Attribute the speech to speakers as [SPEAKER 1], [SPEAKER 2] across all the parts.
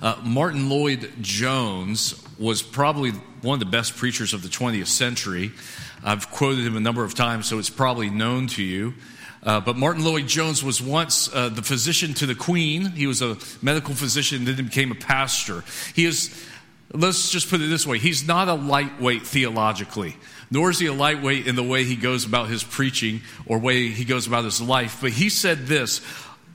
[SPEAKER 1] Uh, Martyn Lloyd Jones was probably one of the best preachers of the 20th century. I've quoted him a number of times, so it's probably known to you. Uh, but Martyn Lloyd Jones was once uh, the physician to the Queen. He was a medical physician, then became a pastor. He is, let's just put it this way, he's not a lightweight theologically, nor is he a lightweight in the way he goes about his preaching or way he goes about his life. But he said this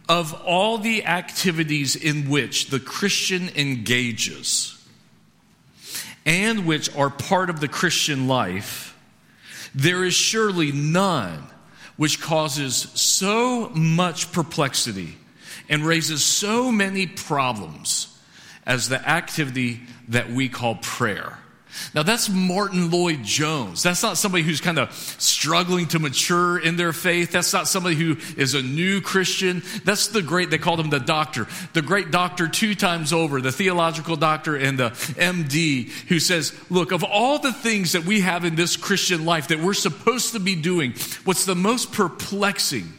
[SPEAKER 1] of all the activities in which the Christian engages and which are part of the Christian life, there is surely none which causes so much perplexity and raises so many problems as the activity that we call prayer. Now, that's Martyn Lloyd Jones. That's not somebody who's kind of struggling to mature in their faith. That's not somebody who is a new Christian. That's the great, they called him the doctor, the great doctor two times over, the theological doctor and the MD, who says, Look, of all the things that we have in this Christian life that we're supposed to be doing, what's the most perplexing,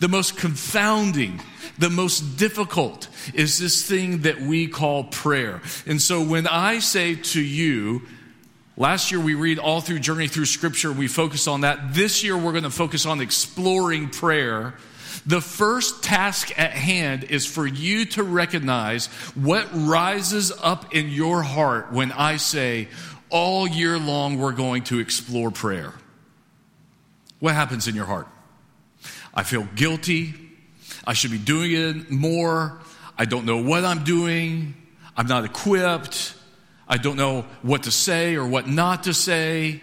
[SPEAKER 1] the most confounding, the most difficult is this thing that we call prayer. And so when I say to you, Last year we read all through Journey Through Scripture, we focus on that. This year we're going to focus on exploring prayer. The first task at hand is for you to recognize what rises up in your heart when I say, all year long we're going to explore prayer. What happens in your heart? I feel guilty. I should be doing it more. I don't know what I'm doing. I'm not equipped. I don't know what to say or what not to say.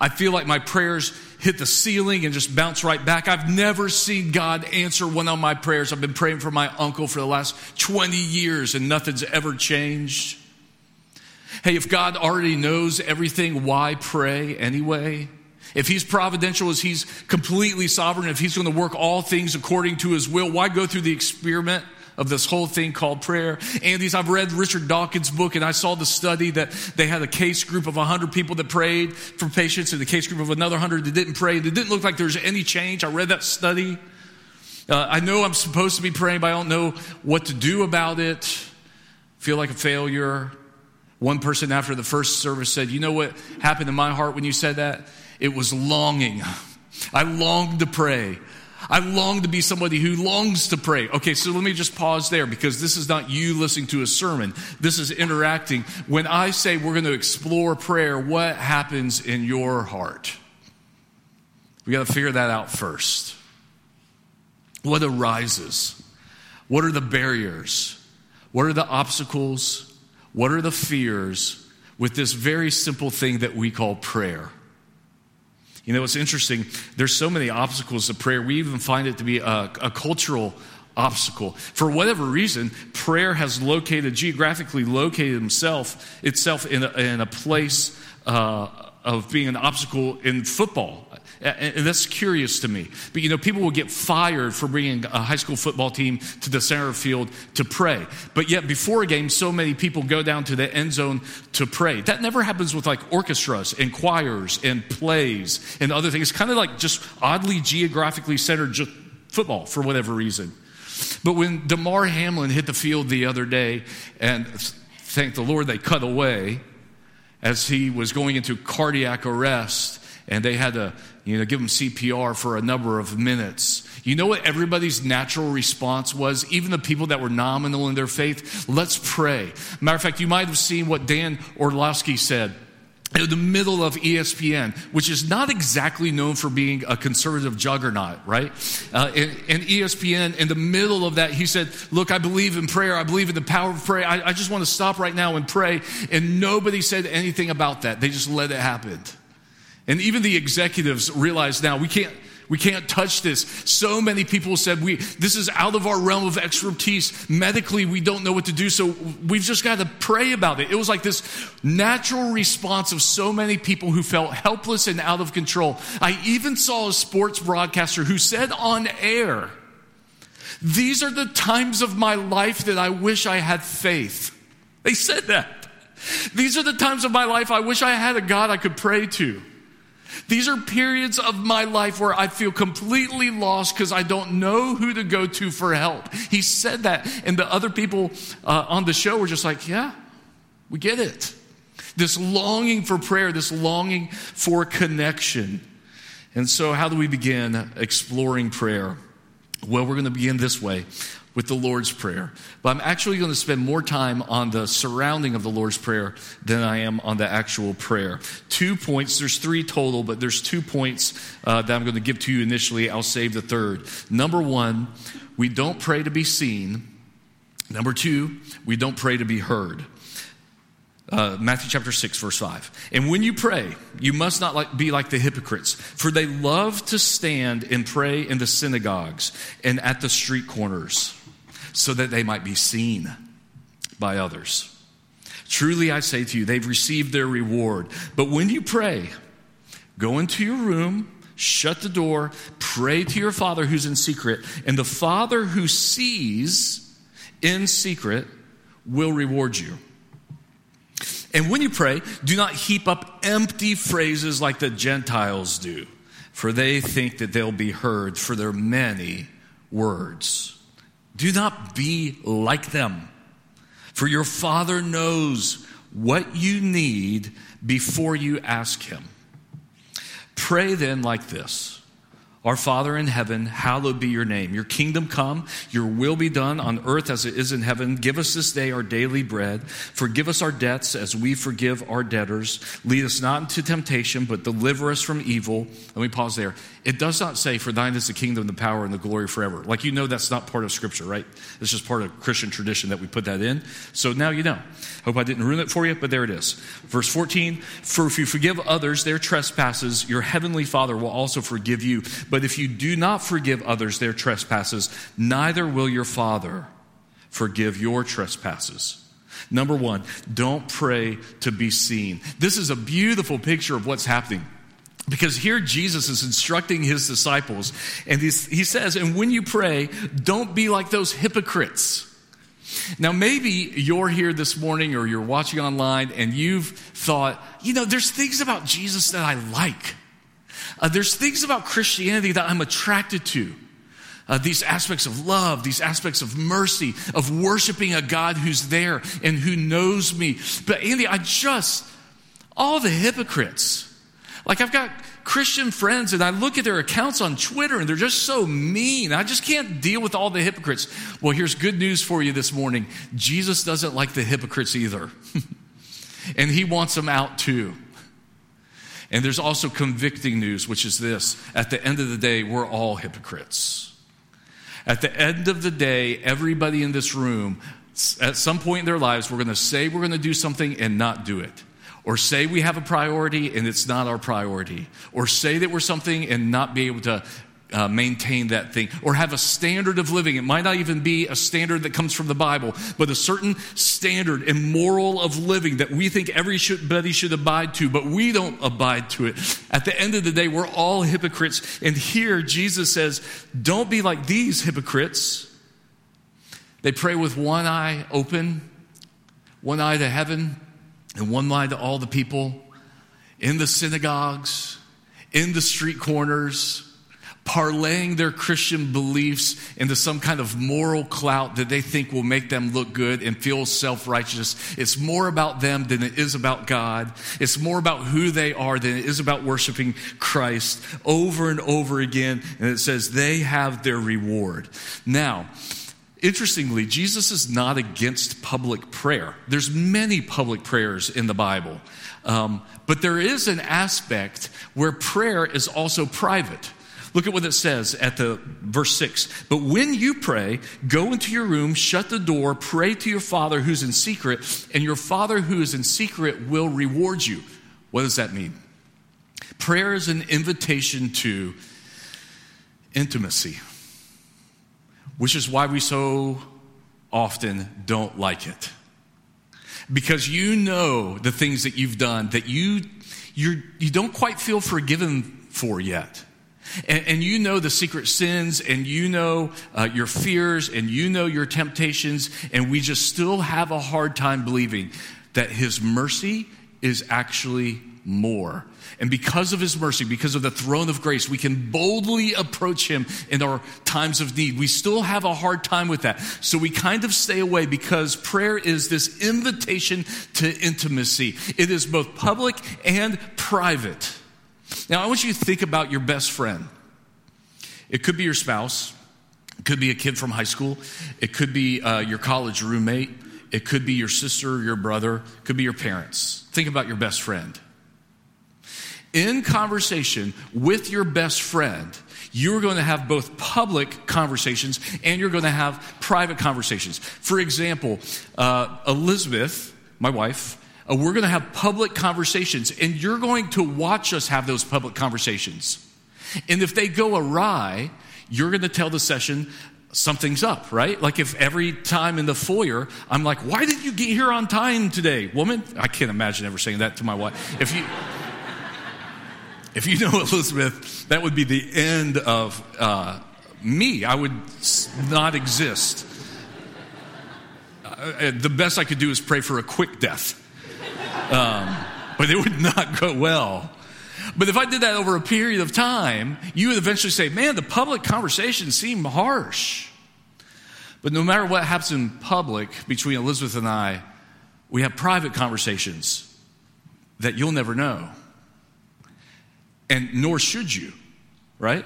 [SPEAKER 1] I feel like my prayers hit the ceiling and just bounce right back. I've never seen God answer one of my prayers. I've been praying for my uncle for the last 20 years and nothing's ever changed. Hey, if God already knows everything, why pray anyway? If he's providential, as he's completely sovereign, if he's going to work all things according to his will, why go through the experiment of this whole thing called prayer? Andy's, I've read Richard Dawkins' book and I saw the study that they had a case group of 100 people that prayed for patients and a case group of another 100 that didn't pray. It didn't look like there was any change. I read that study. Uh, I know I'm supposed to be praying, but I don't know what to do about it. Feel like a failure. One person after the first service said, You know what happened in my heart when you said that? It was longing. I longed to pray. I long to be somebody who longs to pray. Okay, so let me just pause there because this is not you listening to a sermon. This is interacting. When I say we're going to explore prayer, what happens in your heart? We got to figure that out first. What arises? What are the barriers? What are the obstacles? What are the fears with this very simple thing that we call prayer? You know, it's interesting. There's so many obstacles to prayer. We even find it to be a, a cultural obstacle. For whatever reason, prayer has located, geographically located himself, itself in a, in a place uh, of being an obstacle in football. And that's curious to me. But you know, people will get fired for bringing a high school football team to the center field to pray. But yet, before a game, so many people go down to the end zone to pray. That never happens with like orchestras and choirs and plays and other things. It's kind of like just oddly geographically centered just football for whatever reason. But when Damar Hamlin hit the field the other day, and thank the Lord they cut away as he was going into cardiac arrest, and they had to you know, give him CPR for a number of minutes. You know what everybody's natural response was? Even the people that were nominal in their faith? Let's pray. Matter of fact, you might have seen what Dan Orlovsky said in the middle of ESPN, which is not exactly known for being a conservative juggernaut, right? Uh, and, and, ESPN, in the middle of that, he said, Look, I believe in prayer. I believe in the power of prayer. I, I just want to stop right now and pray. And nobody said anything about that. They just let it happen. And even the executives realize now we can't we can't touch this. So many people said we this is out of our realm of expertise. Medically, we don't know what to do, so we've just got to pray about it. It was like this natural response of so many people who felt helpless and out of control. I even saw a sports broadcaster who said on air, "These are the times of my life that I wish I had faith." They said that. These are the times of my life I wish I had a God I could pray to. These are periods of my life where I feel completely lost because I don't know who to go to for help. He said that, and the other people uh, on the show were just like, Yeah, we get it. This longing for prayer, this longing for connection. And so, how do we begin exploring prayer? Well, we're going to begin this way with the Lord's Prayer. But I'm actually going to spend more time on the surrounding of the Lord's Prayer than I am on the actual prayer. Two points, there's three total, but there's two points uh, that I'm going to give to you initially. I'll save the third. Number one, we don't pray to be seen. Number two, we don't pray to be heard. Uh, Matthew chapter 6, verse 5. And when you pray, you must not like, be like the hypocrites, for they love to stand and pray in the synagogues and at the street corners, so that they might be seen by others. Truly, I say to you, they've received their reward. But when you pray, go into your room, shut the door, pray to your Father who's in secret, and the Father who sees in secret will reward you. And when you pray, do not heap up empty phrases like the Gentiles do, for they think that they'll be heard for their many words. Do not be like them, for your Father knows what you need before you ask Him. Pray then like this. Our Father in heaven, hallowed be your name. Your kingdom come, your will be done on earth as it is in heaven. Give us this day our daily bread. Forgive us our debts as we forgive our debtors. Lead us not into temptation, but deliver us from evil. Let me pause there. It does not say, For thine is the kingdom, the power, and the glory forever. Like you know, that's not part of Scripture, right? It's just part of Christian tradition that we put that in. So now you know. Hope I didn't ruin it for you, but there it is. Verse 14 For if you forgive others their trespasses, your heavenly Father will also forgive you. But if you do not forgive others their trespasses, neither will your Father forgive your trespasses. Number one, don't pray to be seen. This is a beautiful picture of what's happening. Because here Jesus is instructing his disciples, and he says, And when you pray, don't be like those hypocrites. Now, maybe you're here this morning or you're watching online and you've thought, you know, there's things about Jesus that I like. Uh, there's things about Christianity that I'm attracted to. Uh, these aspects of love, these aspects of mercy, of worshiping a God who's there and who knows me. But Andy, I just, all the hypocrites. Like I've got Christian friends and I look at their accounts on Twitter and they're just so mean. I just can't deal with all the hypocrites. Well, here's good news for you this morning Jesus doesn't like the hypocrites either, and he wants them out too. And there's also convicting news, which is this at the end of the day, we're all hypocrites. At the end of the day, everybody in this room, at some point in their lives, we're going to say we're going to do something and not do it. Or say we have a priority and it's not our priority. Or say that we're something and not be able to uh, maintain that thing or have a standard of living. It might not even be a standard that comes from the Bible, but a certain standard and moral of living that we think everybody should abide to, but we don't abide to it. At the end of the day, we're all hypocrites. And here Jesus says, don't be like these hypocrites. They pray with one eye open, one eye to heaven, and one lie to all the people in the synagogues, in the street corners parlaying their Christian beliefs into some kind of moral clout that they think will make them look good and feel self righteous. It's more about them than it is about God. It's more about who they are than it is about worshiping Christ over and over again. And it says they have their reward. Now, Interestingly, Jesus is not against public prayer. There's many public prayers in the Bible. Um, but there is an aspect where prayer is also private. Look at what it says at the verse 6. But when you pray, go into your room, shut the door, pray to your Father who's in secret, and your Father who is in secret will reward you. What does that mean? Prayer is an invitation to intimacy, which is why we so often don't like it. Because you know the things that you've done that you you're, you don't quite feel forgiven for yet. And, and, you know the secret sins, and you know uh, your fears, and you know your temptations, and we just still have a hard time believing that His mercy is actually more. And because of his mercy, because of the throne of grace, we can boldly approach him in our times of need. We still have a hard time with that. So we kind of stay away because prayer is this invitation to intimacy. It is both public and private. Now, I want you to think about your best friend. It could be your spouse, it could be a kid from high school, it could be uh, your college roommate, it could be your sister or your brother, it could be your parents. Think about your best friend. In conversation with your best friend, you're going to have both public conversations and you're going to have private conversations. For example, uh, Elizabeth, my wife, uh, we're going to have public conversations, and you're going to watch us have those public conversations. And if they go awry, you're going to tell the session something's up, right? Like if every time in the foyer, I'm like, why didn't you get here on time today, woman? I can't imagine ever saying that to my wife. If you. If you know Elizabeth, that would be the end of uh, me. I would not exist. Uh, the best I could do is pray for a quick death um, but it would not go well. But if I did that over a period of time, you would eventually say, man, the public conversations seem harsh. But no matter what happens in public between Elizabeth and I, we have private conversations that you'll never know. And nor should you, right?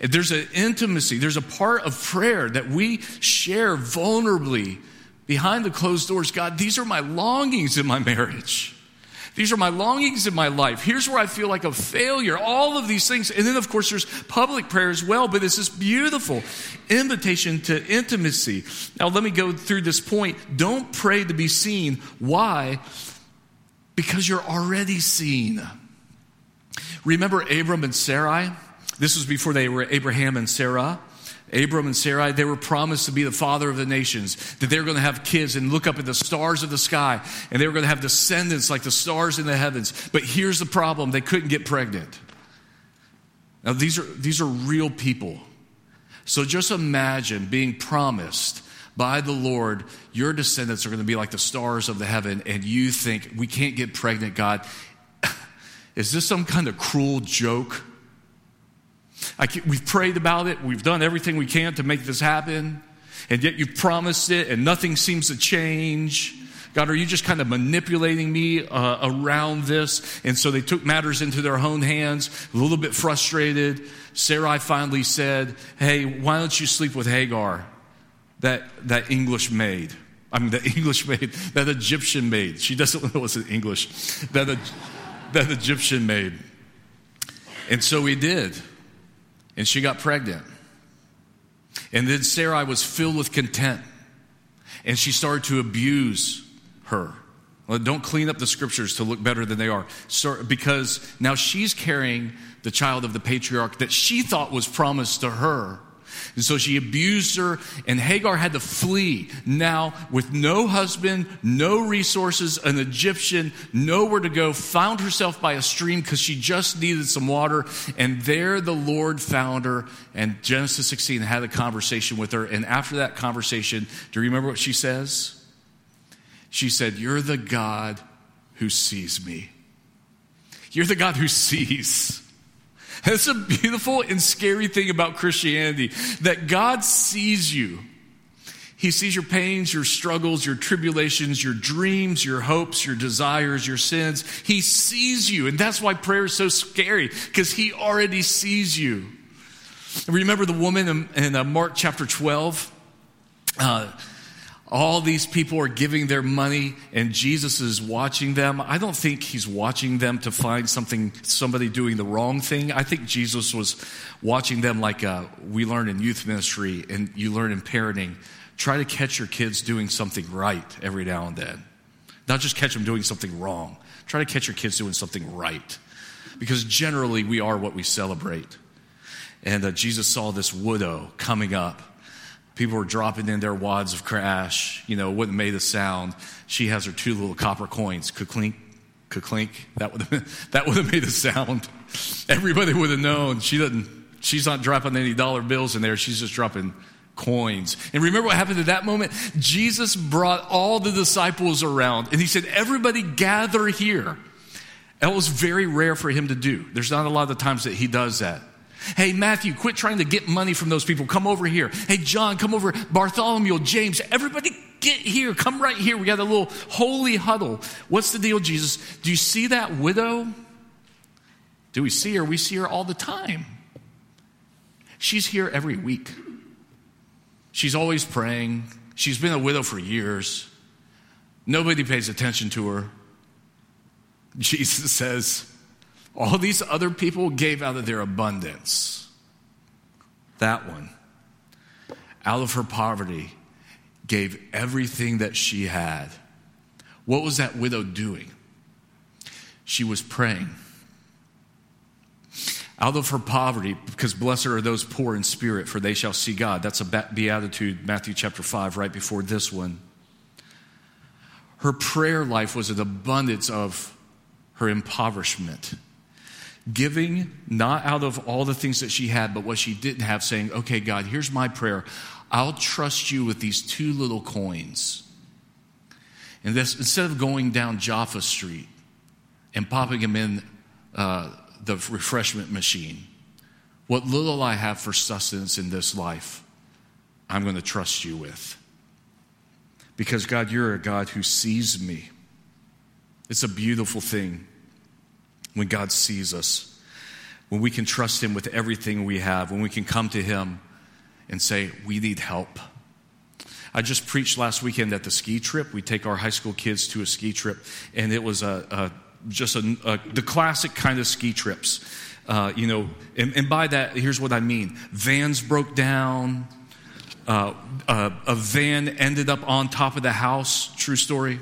[SPEAKER 1] There's an intimacy, there's a part of prayer that we share vulnerably behind the closed doors, God, these are my longings in my marriage. These are my longings in my life. Here's where I feel like a failure. All of these things. And then, of course, there's public prayer as well, but it's this beautiful invitation to intimacy. Now, let me go through this point. Don't pray to be seen. Why? Because you're already seen. Remember Abram and Sarai? This was before they were Abraham and Sarah. Abram and Sarai, they were promised to be the father of the nations, that they were going to have kids and look up at the stars of the sky, and they were going to have descendants like the stars in the heavens. But here's the problem they couldn't get pregnant. Now, these are, these are real people. So just imagine being promised by the Lord, your descendants are going to be like the stars of the heaven, and you think, we can't get pregnant, God. Is this some kind of cruel joke? we've prayed about it. We've done everything we can to make this happen. And yet you've promised it and nothing seems to change. God, are you just kind of manipulating me uh, around this? And so they took matters into their own hands, a little bit frustrated. Sarai finally said, Hey, why don't you sleep with Hagar, that, that English maid? I mean, the English maid, that Egyptian maid. She doesn't know what's in English. That, that Egyptian maid. And so he did and she got pregnant. And then Sarai was filled with content and she started to abuse her. Well, don't clean up the scriptures to look better than they are. because now she's carrying the child of the patriarch that she thought was promised to her. And so she abused her, and Hagar had to flee. Now, with no husband, no resources, an Egyptian, nowhere to go, found herself by a stream because she just needed some water. And there the Lord found her, and Genesis 16 had a conversation with her. And after that conversation, do you remember what she says? She said, You're the God who sees me. You're the God who sees. That's a beautiful and scary thing about Christianity that God sees you. He sees your pains, your struggles, your tribulations, your dreams, your hopes, your desires, your sins. He sees you. And that's why prayer is so scary because He already sees you. Remember the woman in, in uh, Mark chapter 12? Uh, all these people are giving their money and Jesus is watching them. I don't think he's watching them to find something, somebody doing the wrong thing. I think Jesus was watching them like uh, we learn in youth ministry and you learn in parenting. Try to catch your kids doing something right every now and then. Not just catch them doing something wrong. Try to catch your kids doing something right. Because generally we are what we celebrate. And uh, Jesus saw this widow coming up People were dropping in their wads of cash. You know, wouldn't made a sound. She has her two little copper coins. Ka-clink, ka-clink. That would have, that would have made a sound. Everybody would have known. She doesn't, she's not dropping any dollar bills in there. She's just dropping coins. And remember what happened at that moment? Jesus brought all the disciples around and he said, Everybody gather here. That was very rare for him to do. There's not a lot of times that he does that. Hey, Matthew, quit trying to get money from those people. Come over here. Hey, John, come over. Bartholomew, James, everybody get here. Come right here. We got a little holy huddle. What's the deal, Jesus? Do you see that widow? Do we see her? We see her all the time. She's here every week. She's always praying. She's been a widow for years. Nobody pays attention to her. Jesus says, all these other people gave out of their abundance. That one, out of her poverty, gave everything that she had. What was that widow doing? She was praying. Out of her poverty, because blessed are those poor in spirit, for they shall see God. That's a beatitude, Matthew chapter 5, right before this one. Her prayer life was an abundance of her impoverishment giving not out of all the things that she had, but what she didn't have, saying, Okay, God, here's my prayer. I'll trust you with these two little coins. And this, instead of going down Jaffa Street and popping them in uh, the refreshment machine, what little I have for sustenance in this life, I'm going to trust you with. Because, God, you're a God who sees me. It's a beautiful thing when God sees us, when we can trust Him with everything we have, when we can come to Him and say, We need help. I just preached last weekend at the ski trip. We take our high school kids to a ski trip, and it was a, a just a, a, the classic kind of ski trips. Uh, you know, and, and, by that, here's what I mean vans broke down. Uh, uh, a van ended up on top of the house. True story.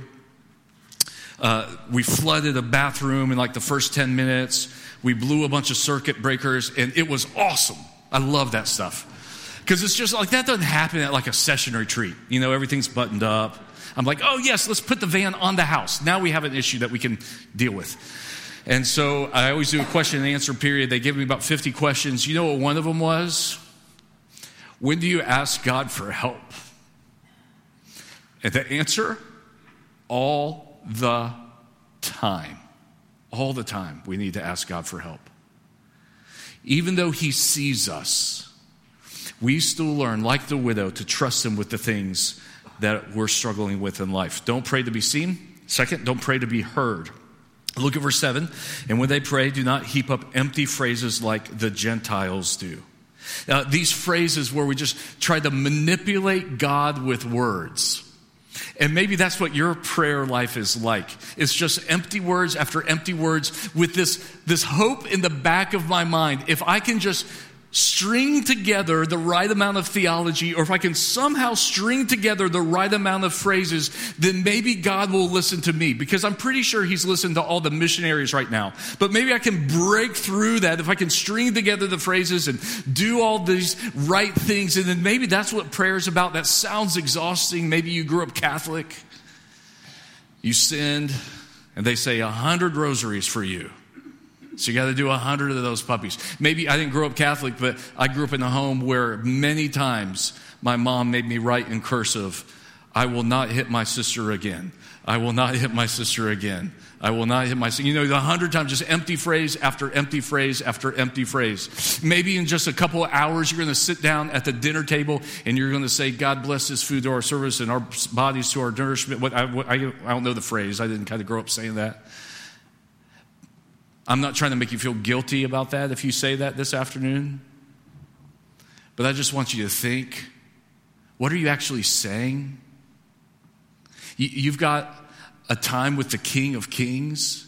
[SPEAKER 1] Uh, we flooded a bathroom in like the first 10 minutes. We blew a bunch of circuit breakers, and it was awesome. I love that stuff. Because it's just like that doesn't happen at like a session retreat. You know, everything's buttoned up. I'm like, oh, yes, let's put the van on the house. Now we have an issue that we can deal with. And so I always do a question and answer period. They give me about 50 questions. You know what one of them was? When do you ask God for help? And the answer, all the time. All the time, we need to ask God for help. Even though He sees us, we still learn, like the widow, to trust Him with the things that we're struggling with in life. Don't pray to be seen. Second, don't pray to be heard. Look at verse 7. And when they pray, do not heap up empty phrases like the Gentiles do. Now, these phrases where we just try to manipulate God with words. And maybe that's what your prayer life is like. It's just empty words after empty words with this, this hope in the back of my mind. If I can just string together the right amount of theology, or if I can somehow string together the right amount of phrases, then maybe God will listen to me because I'm pretty sure He's listened to all the missionaries right now. But maybe I can break through that if I can string together the phrases and do all these right things. And then maybe that's what prayer is about. That sounds exhausting. Maybe you grew up Catholic, you sinned, and they say a hundred rosaries for you. So you got to do a hundred of those puppies. Maybe I didn't grow up Catholic, but I grew up in a home where many times my mom made me write in cursive, I will not hit my sister again. I will not hit my sister again. I will not hit my sister. You know, a hundred times, just empty phrase after empty phrase after empty phrase. Maybe in just a couple of hours, you're going to sit down at the dinner table and you're going to say, God bless this food to our service and our bodies to our nourishment. What, I, what, I, I don't know the phrase. I didn't kind of grow up saying that. I'm not trying to make you feel guilty about that if you say that this afternoon. But I just want you to think what are you actually saying? You've got a time with the King of Kings.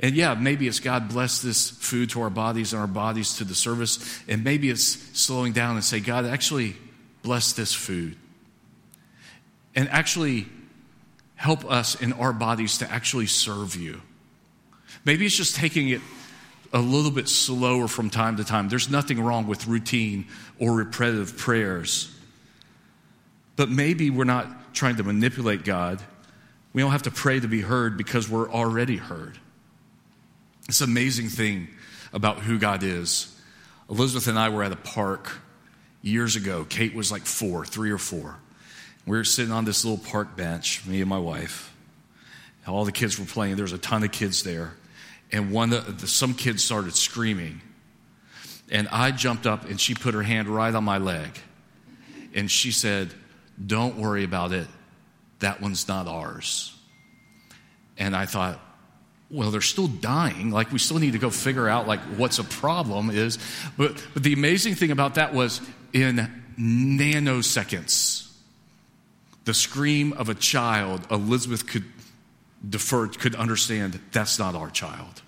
[SPEAKER 1] And yeah, maybe it's God bless this food to our bodies and our bodies to the service. And maybe it's slowing down and say, God, actually bless this food. And actually help us in our bodies to actually serve you. Maybe it's just taking it a little bit slower from time to time. There's nothing wrong with routine or repetitive prayers. But maybe we're not trying to manipulate God. We don't have to pray to be heard because we're already heard. It's an amazing thing about who God is. Elizabeth and I were at a park years ago. Kate was like four, three or four. We were sitting on this little park bench, me and my wife. All the kids were playing. There was a ton of kids there. And one of the, some kids started screaming. And I jumped up and she put her hand right on my leg. And she said, Don't worry about it. That one's not ours. And I thought, well, they're still dying. Like, we still need to go figure out, like, what's a problem is. But, but the amazing thing about that was in nanoseconds, the scream of a child, Elizabeth could defer, could understand that's not our child.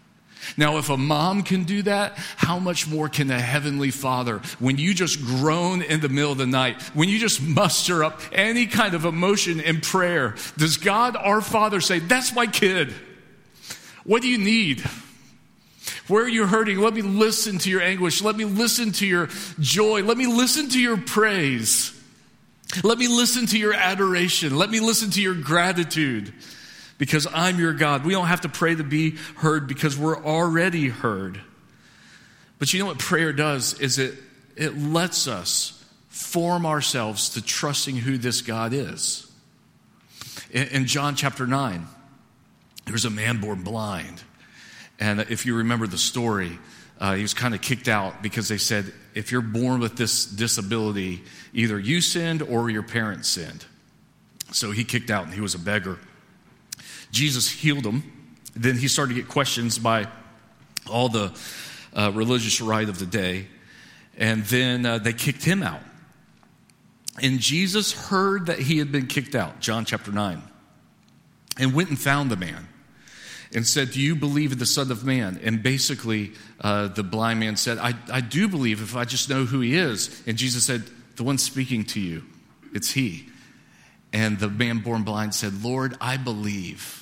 [SPEAKER 1] Now, if a mom can do that, how much more can a heavenly father when you just groan in the middle of the night, when you just muster up any kind of emotion in prayer? Does God, our Father, say, That's my kid? What do you need? Where are you hurting? Let me listen to your anguish. Let me listen to your joy. Let me listen to your praise. Let me listen to your adoration. Let me listen to your gratitude because I'm your God. We don't have to pray to be heard because we're already heard. But you know what prayer does is it it lets us form ourselves to trusting who this God is. In, in John chapter 9, there was a man born blind. And if you remember the story, uh, he was kind of kicked out because they said, if you're born with this disability, either you sinned or your parents sinned. So he kicked out and he was a beggar. Jesus healed him. Then he started to get questions by all the uh, religious right of the day. And then uh, they kicked him out. And Jesus heard that he had been kicked out, John chapter 9, and went and found the man and said, Do you believe in the Son of Man? And basically, uh, the blind man said, I, I do believe if I just know who he is. And Jesus said, The one speaking to you, it's he. And the man born blind said, Lord, I believe.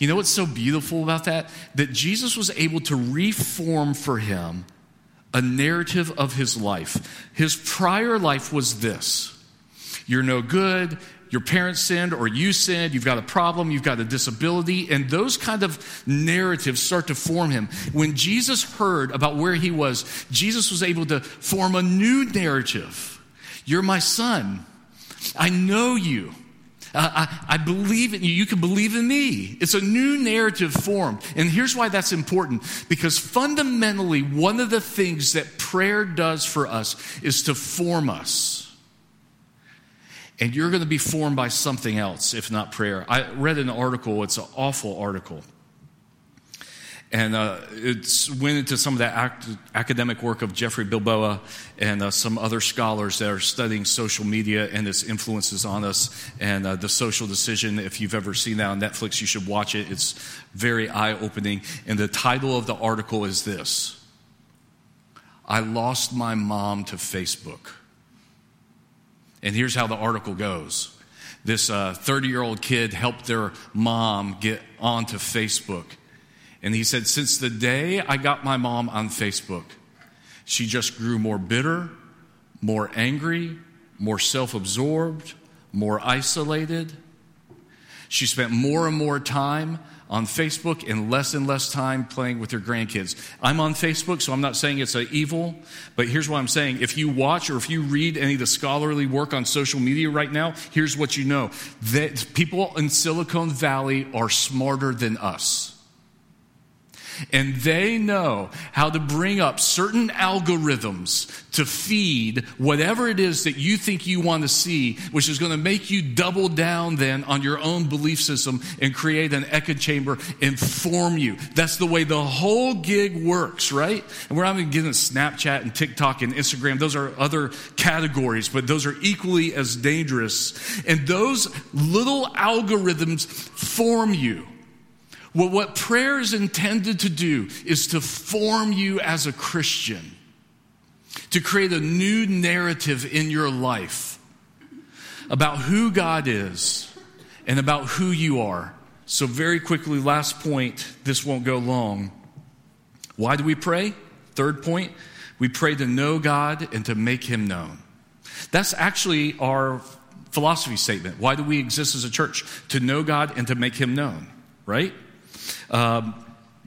[SPEAKER 1] You know what's so beautiful about that? That Jesus was able to reform for him a narrative of his life. His prior life was this you're no good, your parents sinned or you sinned, you've got a problem, you've got a disability, and those kind of narratives start to form him. When Jesus heard about where he was, Jesus was able to form a new narrative. You're my son. I know you. Uh, I, I, believe in you. You can believe in me. It's a new narrative formed. And here's why that's important because fundamentally, one of the things that prayer does for us is to form us. And you're going to be formed by something else, if not prayer. I read an article, it's an awful article and uh, it's went into some of that academic work of Jeffrey Bilboa and uh, some other scholars that are studying social media and its influences on us and uh, the social decision. If you've ever seen that on Netflix, you should watch it. It's very eye opening. And the title of the article is this I lost my mom to Facebook. And here's how the article goes this 30 uh, year old kid helped their mom get onto Facebook and he said, Since the day I got my mom on Facebook, she just grew more bitter, more angry, more self absorbed, more isolated. She spent more and more time on Facebook and less and less time playing with her grandkids. I'm on Facebook, so I'm not saying it's evil, but here's what I'm saying. If you watch or if you read any of the scholarly work on social media right now, here's what you know that people in Silicon Valley are smarter than us and they know how to bring up certain algorithms to feed whatever it is that you think you want to see, which is going to make you double down then on your own belief system and create an echo chamber and form you. That's the way the whole gig works, right? And we're not even getting Snapchat and TikTok and Instagram. Those are other categories, but those are equally as dangerous. And those little algorithms form you. Well, what prayer is intended to do is to form you as a Christian, to create a new narrative in your life about who God is and about who you are. So, very quickly, last point, this won't go long. Why do we pray? Third point, we pray to know God and to make Him known. That's actually our philosophy statement. Why do we exist as a church? To know God and to make Him known, right? Um,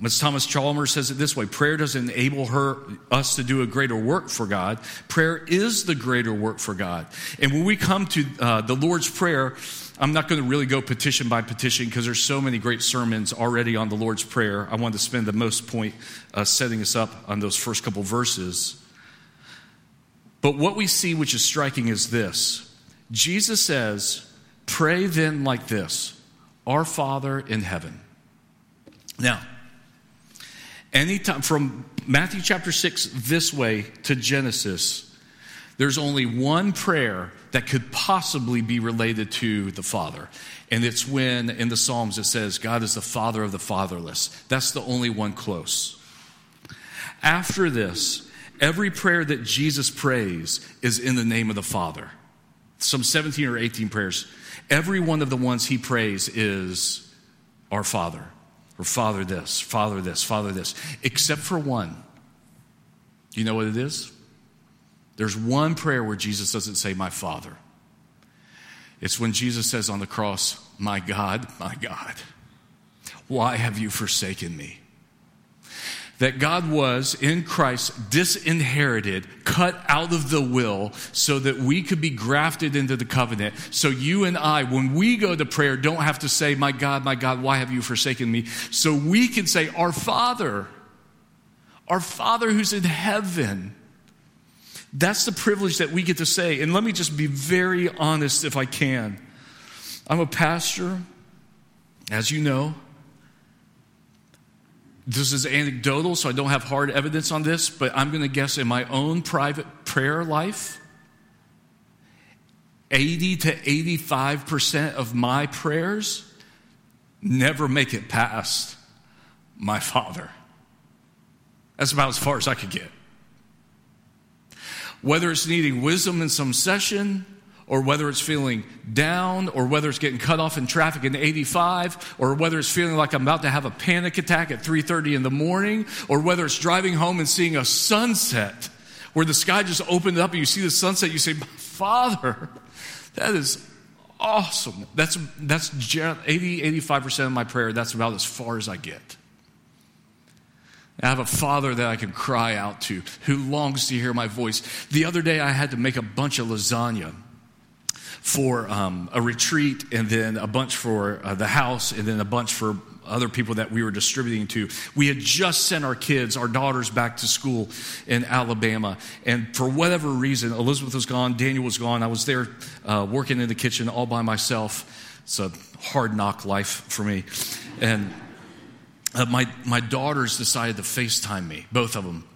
[SPEAKER 1] as Thomas Chalmers says it this way prayer doesn't enable her, us to do a greater work for God. Prayer is the greater work for God. And when we come to uh, the Lord's Prayer, I'm not going to really go petition by petition because there's so many great sermons already on the Lord's Prayer. I wanted to spend the most point uh, setting us up on those first couple verses. But what we see, which is striking, is this Jesus says, Pray then like this Our Father in heaven. Now, anytime from Matthew chapter 6 this way to Genesis, there's only one prayer that could possibly be related to the Father. And it's when in the Psalms it says, God is the Father of the fatherless. That's the only one close. After this, every prayer that Jesus prays is in the name of the Father. Some 17 or 18 prayers. Every one of the ones he prays is our Father, or Father this, Father this, Father this, except for one. You know what it is? There's one prayer where Jesus doesn't say, My Father. It's when Jesus says on the cross, My God, my God, why have you forsaken me? That God was in Christ disinherited, cut out of the will, so that we could be grafted into the covenant. So you and I, when we go to prayer, don't have to say, My God, my God, why have you forsaken me? So we can say, Our Father, our Father who's in heaven that's the privilege that we get to say. And let me just be very honest if I can. I'm a pastor, as you know. This is anecdotal, so I don't have hard evidence on this, but I'm going to guess in my own private prayer life, 80 to 85% of my prayers never make it past my Father. That's about as far as I could get whether it's needing wisdom in some session, or whether it's feeling down, or whether it's getting cut off in traffic in 85, or whether it's feeling like I'm about to have a panic attack at 3:30 in the morning, or whether it's driving home and seeing a sunset where the sky just opened up and you see the sunset, you say, "Father, that is awesome." That's that's 80 85% of my prayer. That's about as far as I get. I have a father that I can cry out to who longs to hear my voice. The other day, I had to make a bunch of lasagna for um, a retreat, and then a bunch for uh, the house, and then a bunch for other people that we were distributing to. We had just sent our kids, our daughters, back to school in Alabama. And for whatever reason, Elizabeth was gone, Daniel was gone. I was there uh, working in the kitchen all by myself. It's a hard knock life for me. And uh, my, my daughters decided to FaceTime me, both of them.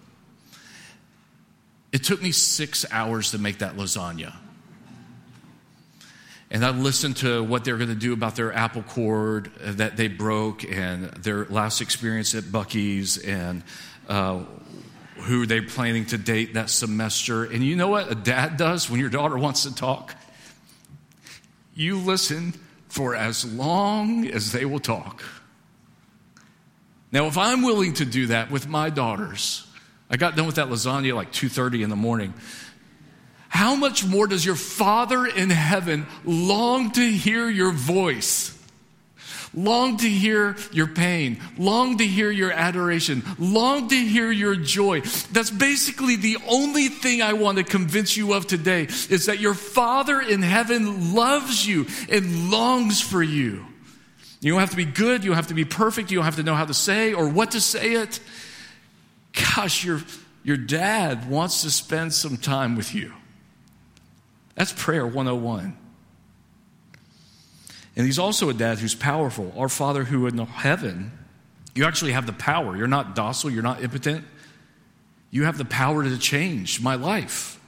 [SPEAKER 1] It took me six hours to make that lasagna. And I listened to what they're going to do about their apple cord that they broke and their last experience at Buc-ee's and uh, who they're planning to date that semester. And you know what a dad does when your daughter wants to talk? You listen for as long as they will talk. Now, if I'm willing to do that with my daughters, I got done with that lasagna like 2:30 in the morning. How much more does your Father in heaven long to hear your voice? Long to hear your pain, long to hear your adoration, long to hear your joy. That's basically the only thing I want to convince you of today is that your Father in heaven loves you and longs for you. You don't have to be good. You don't have to be perfect. You don't have to know how to say or what to say it. Gosh, your, your dad wants to spend some time with you. That's prayer 101. And he's also a dad who's powerful. Our Father who in heaven, you actually have the power. You're not docile, you're not impotent. You have the power to change my life.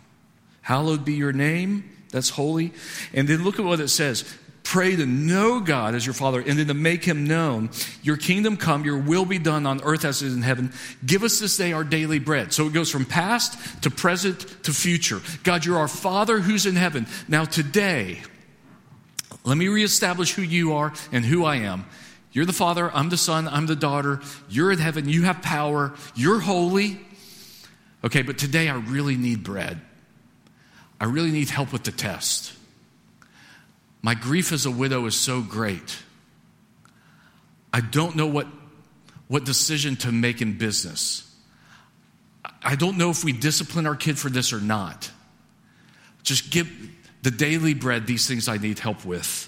[SPEAKER 1] Hallowed be your name. That's holy. And then look at what it says Pray to know God as your Father and then to make Him known. Your kingdom come, your will be done on earth as it is in heaven. Give us this day our daily bread. So it goes from past to present to future. God, you're our Father who's in heaven. Now, today, let me reestablish who you are and who I am. You're the Father, I'm the Son, I'm the daughter. You're in heaven, you have power, you're holy. Okay, but today I really need bread. I really need help with the test. My grief as a widow is so great. I don't know what, what decision to make in business. I don't know if we discipline our kid for this or not. Just give the daily bread these things I need help with.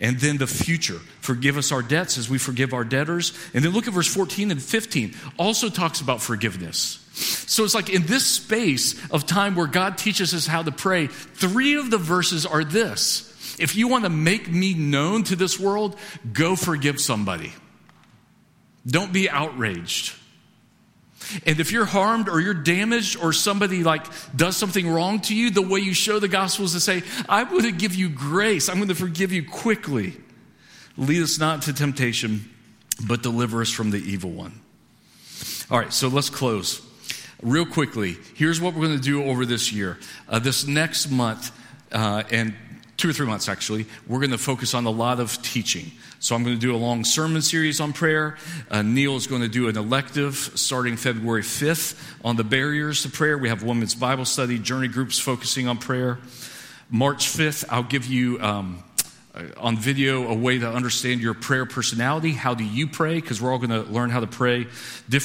[SPEAKER 1] And then the future. Forgive us our debts as we forgive our debtors. And then look at verse 14 and 15. Also talks about forgiveness. So it's like in this space of time where God teaches us how to pray, three of the verses are this. If you want to make me known to this world, go forgive somebody. Don't be outraged. And if you're harmed or you're damaged or somebody like does something wrong to you, the way you show the gospel is to say, I'm going to give you grace. I'm going to forgive you quickly. Lead us not to temptation, but deliver us from the evil one. All right, so let's close. Real quickly, here's what we're going to do over this year. Uh, this next month, uh, and two or three months actually, we're going to focus on a lot of teaching. So I'm going to do a long sermon series on prayer. Uh, Neil is going to do an elective starting February 5th on the barriers to prayer. We have women's Bible study, journey groups focusing on prayer. March 5th, I'll give you um, uh, on video a way to understand your prayer personality. How do you pray? Because we're all going to learn how to pray different.